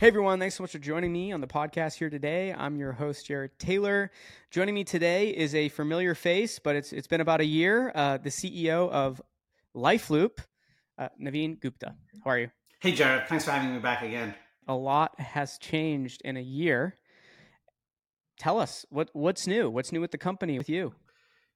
Hey everyone, thanks so much for joining me on the podcast here today. I'm your host Jared Taylor. Joining me today is a familiar face, but it's it's been about a year. Uh, the CEO of LifeLoop, uh, Navin Gupta. How are you? Hey Jared, thanks for having me back again. A lot has changed in a year. Tell us what what's new. What's new with the company with you?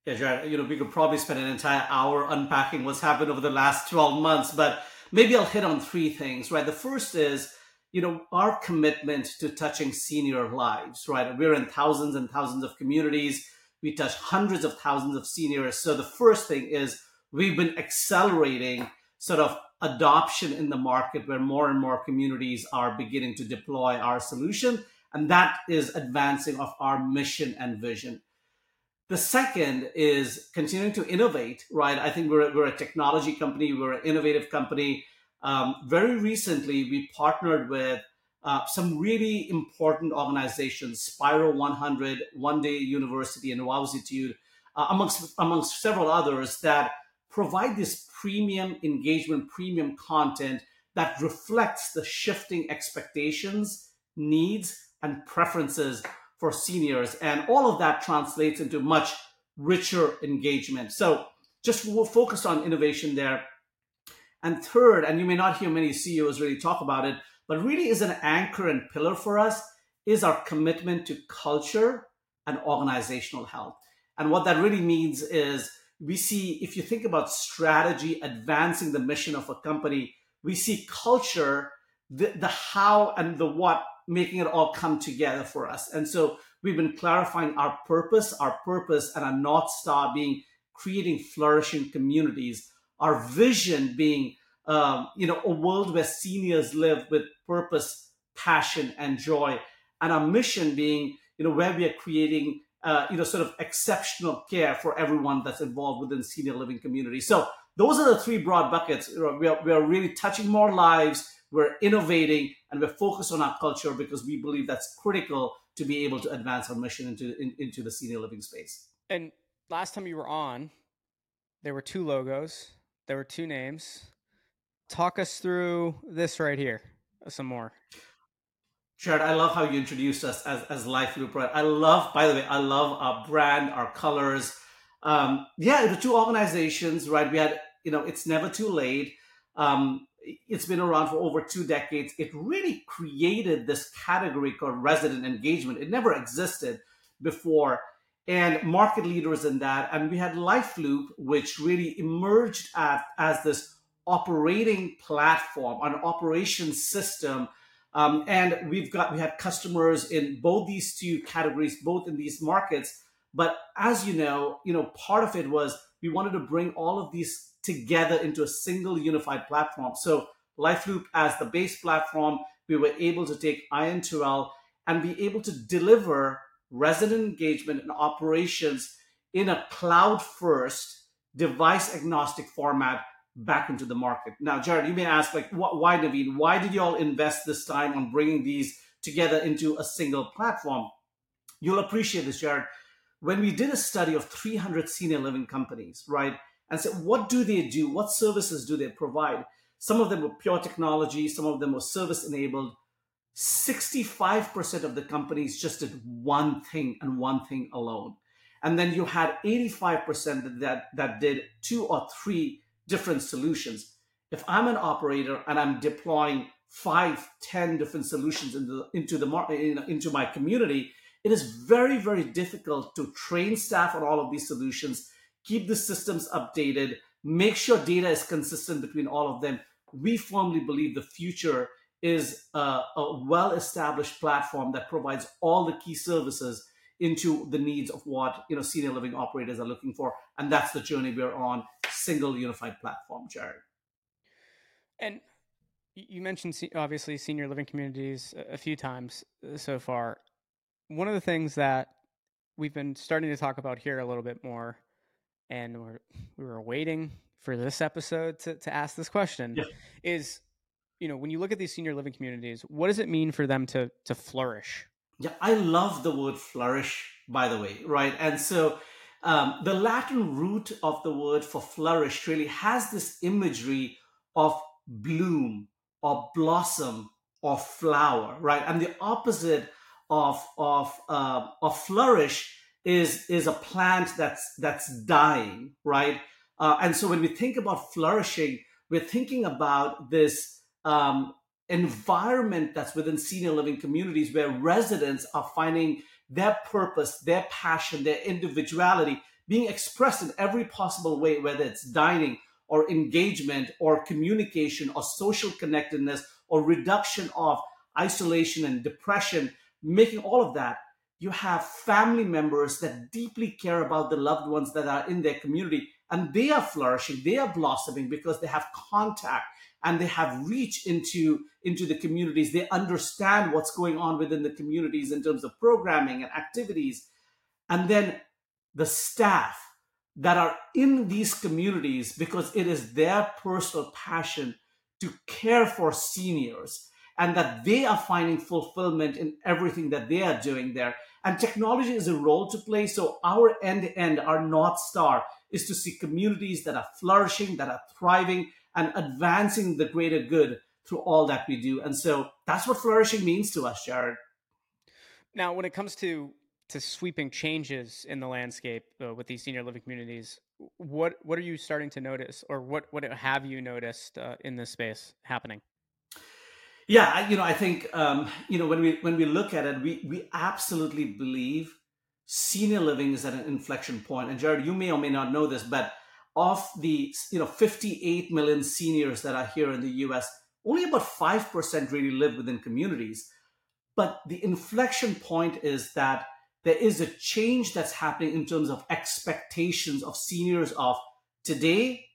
Yeah, Jared. You know, we could probably spend an entire hour unpacking what's happened over the last twelve months, but maybe I'll hit on three things. Right. The first is you know, our commitment to touching senior lives, right? We're in thousands and thousands of communities. We touch hundreds of thousands of seniors. So the first thing is we've been accelerating sort of adoption in the market where more and more communities are beginning to deploy our solution. And that is advancing of our mission and vision. The second is continuing to innovate, right? I think we're, we're a technology company, we're an innovative company um, very recently, we partnered with uh, some really important organizations, Spiro 100, One Day University, and Wowzitude, uh, amongst, amongst several others, that provide this premium engagement, premium content that reflects the shifting expectations, needs, and preferences for seniors. And all of that translates into much richer engagement. So just focus on innovation there. And third, and you may not hear many CEOs really talk about it, but really is an anchor and pillar for us is our commitment to culture and organizational health. And what that really means is we see, if you think about strategy advancing the mission of a company, we see culture, the, the how and the what, making it all come together for us. And so we've been clarifying our purpose, our purpose, and our North Star being creating flourishing communities our vision being um, you know a world where seniors live with purpose passion and joy and our mission being you know where we are creating uh, you know sort of exceptional care for everyone that's involved within senior living community. So those are the three broad buckets. We are, we are really touching more lives. We're innovating and we're focused on our culture because we believe that's critical to be able to advance our mission into in, into the senior living space. And last time you were on there were two logos there were two names. Talk us through this right here some more. Jared, I love how you introduced us as, as LifeLoop, right? I love, by the way, I love our brand, our colors. Um, yeah, the two organizations, right? We had, you know, it's never too late. Um, it's been around for over two decades. It really created this category called resident engagement. It never existed before and market leaders in that. And we had LifeLoop, which really emerged at, as this operating platform, an operation system. Um, and we've got we had customers in both these two categories, both in these markets. But as you know, you know, part of it was we wanted to bring all of these together into a single unified platform. So LifeLoop as the base platform, we were able to take IN2L and be able to deliver resident engagement and operations in a cloud first, device agnostic format back into the market. Now, Jared, you may ask, like, why, Navin? Why did you all invest this time on bringing these together into a single platform? You'll appreciate this, Jared. When we did a study of 300 senior living companies, right, and said, what do they do? What services do they provide? Some of them were pure technology, some of them were service enabled, 65% of the companies just did one thing and one thing alone. And then you had 85% that, that did two or three different solutions. If I'm an operator and I'm deploying five, 10 different solutions into, into, the, into my community, it is very, very difficult to train staff on all of these solutions, keep the systems updated, make sure data is consistent between all of them. We firmly believe the future is a, a well established platform that provides all the key services into the needs of what you know senior living operators are looking for. And that's the journey we're on single unified platform jared. And you mentioned obviously senior living communities a few times uh, so far. One of the things that we've been starting to talk about here a little bit more and we're, we were waiting for this episode to, to ask this question yeah. is you know, when you look at these senior living communities, what does it mean for them to to flourish? Yeah, I love the word flourish, by the way, right? And so um, the Latin root of the word for flourish really has this imagery of bloom or blossom or flower, right? And the opposite of of uh, of flourish is is a plant that's that's dying, right? Uh, and so when we think about flourishing, we're thinking about this um, environment that's within senior living communities where residents are finding their purpose, their passion, their individuality being expressed in every possible way, whether it's dining or engagement or communication or social connectedness or reduction of isolation and depression, making all of that. You have family members that deeply care about the loved ones that are in their community and they are flourishing, they are blossoming because they have contact and they have reach into into the communities. They understand what's going on within the communities in terms of programming and activities. And then the staff that are in these communities because it is their personal passion to care for seniors and that they are finding fulfillment in everything that they are doing there. And technology is a role to play so our end to end our north star is to see communities that are flourishing that are thriving and advancing the greater good through all that we do. And so that's what flourishing means to us, Jared. Now, when it comes to to sweeping changes in the landscape uh, with these senior living communities, what what are you starting to notice, or what what have you noticed uh, in this space happening? Yeah, you know, I think um, you know when we when we look at it, we we absolutely believe senior living is at an inflection point. And Jared, you may or may not know this, but of the you know 58 million seniors that are here in the US, only about 5% really live within communities. But the inflection point is that there is a change that's happening in terms of expectations of seniors of today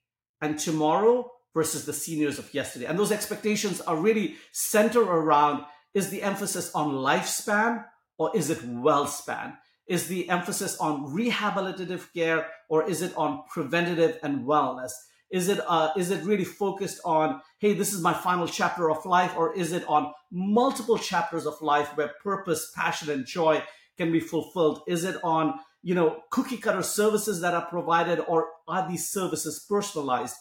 and tomorrow versus the seniors of yesterday. And those expectations are really centered around is the emphasis on lifespan or is it well span? Is the emphasis on rehabilitative care or is it on preventative and wellness? Is it uh, is it really focused on hey this is my final chapter of life or is it on multiple chapters of life where purpose, passion, and joy can be fulfilled? Is it on you know cookie cutter services that are provided or are these services personalized?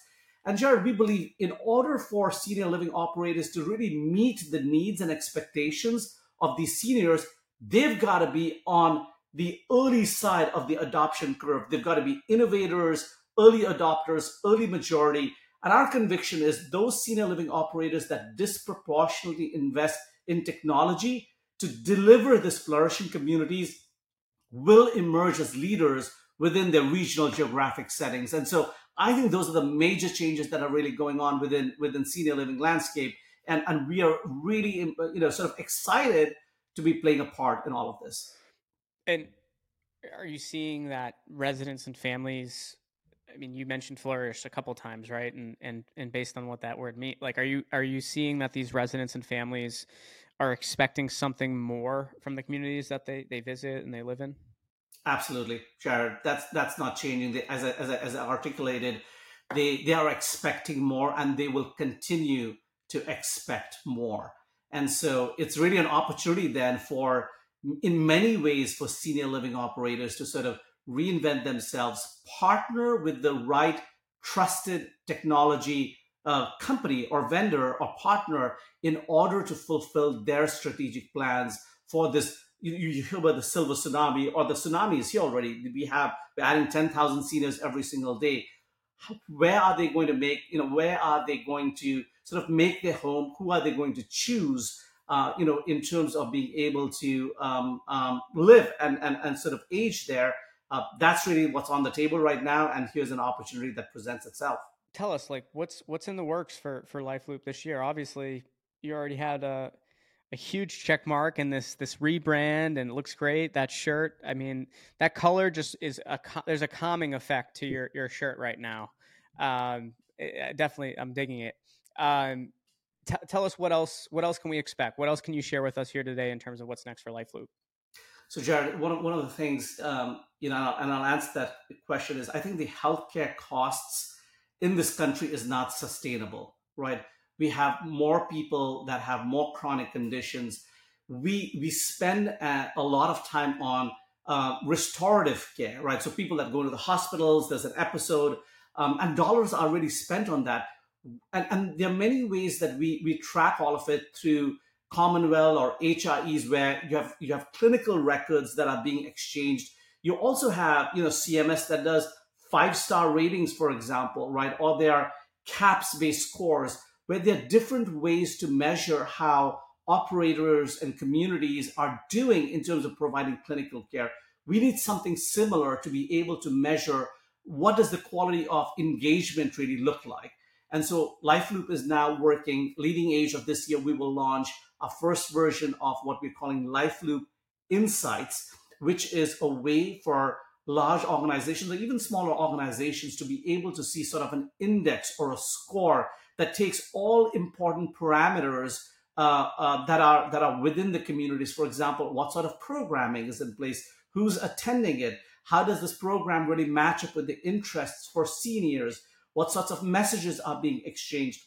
And Jared, we believe in order for senior living operators to really meet the needs and expectations of these seniors, they've got to be on the early side of the adoption curve. They've got to be innovators, early adopters, early majority. And our conviction is those senior living operators that disproportionately invest in technology to deliver this flourishing communities will emerge as leaders within their regional geographic settings. And so I think those are the major changes that are really going on within within senior living landscape. And, and we are really you know sort of excited to be playing a part in all of this. And uh, are you seeing that residents and families? I mean, you mentioned flourish a couple times, right? And and and based on what that word means, like, are you are you seeing that these residents and families are expecting something more from the communities that they they visit and they live in? Absolutely, Jared. That's that's not changing. As I, as I, as I articulated, they they are expecting more, and they will continue to expect more. And so it's really an opportunity then for in many ways for senior living operators to sort of reinvent themselves, partner with the right trusted technology uh, company or vendor or partner in order to fulfill their strategic plans for this. You, you hear about the silver tsunami or the tsunami is here already. We have we're adding 10,000 seniors every single day. Where are they going to make, you know, where are they going to sort of make their home? Who are they going to choose? Uh, you know, in terms of being able to um, um, live and, and, and sort of age there. Uh, that's really what's on the table right now, and here's an opportunity that presents itself. Tell us, like, what's what's in the works for for LifeLoop this year? Obviously, you already had a a huge check mark in this this rebrand, and it looks great. That shirt, I mean, that color just is a there's a calming effect to your your shirt right now. Um, it, definitely, I'm digging it. Um, t- tell us what else what else can we expect? What else can you share with us here today in terms of what's next for LifeLoop? So, Jared, one of, one of the things, um, you know, and I'll answer that question is I think the healthcare costs in this country is not sustainable, right? We have more people that have more chronic conditions. We we spend a, a lot of time on uh, restorative care, right? So people that go to the hospitals, there's an episode, um, and dollars are really spent on that and, and there are many ways that we we track all of it through CommonWell or HIEs where you have you have clinical records that are being exchanged. You also have you know CMS that does five star ratings, for example, right? Or there are CAHPS based scores where there are different ways to measure how operators and communities are doing in terms of providing clinical care. We need something similar to be able to measure what does the quality of engagement really look like. And so LifeLoop is now working, LeadingAge of this year, we will launch a first version of what we're calling LifeLoop Insights, which is a way for large organizations or even smaller organizations to be able to see sort of an index or a score that takes all important parameters uh, uh, that are that are within the communities. For example, what sort of programming is in place? Who's attending it? How does this program really match up with the interests for seniors? What sorts of messages are being exchanged?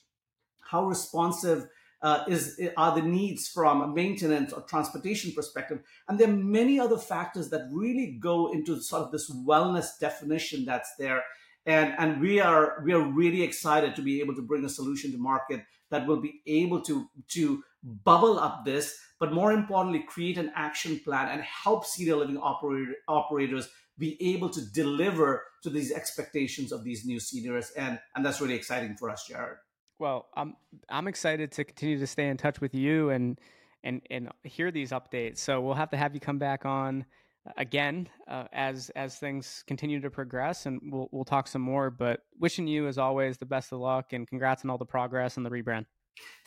How responsive uh, is are the needs from a maintenance or transportation perspective? And there are many other factors that really go into sort of this wellness definition that's there. And, and we are we are really excited to be able to bring a solution to market that will be able to to bubble up this, but more importantly, create an action plan and help senior living operator, operators be able to deliver to these expectations of these new seniors. And, and that's really exciting for us, Jared. Well, I'm I'm excited to continue to stay in touch with you and and and hear these updates. So we'll have to have you come back on again uh, as as things continue to progress, and we'll we'll talk some more. But wishing you, as always, the best of luck and congrats on all the progress and the rebrand.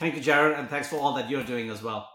Thank you, Jared, and thanks for all that you're doing as well.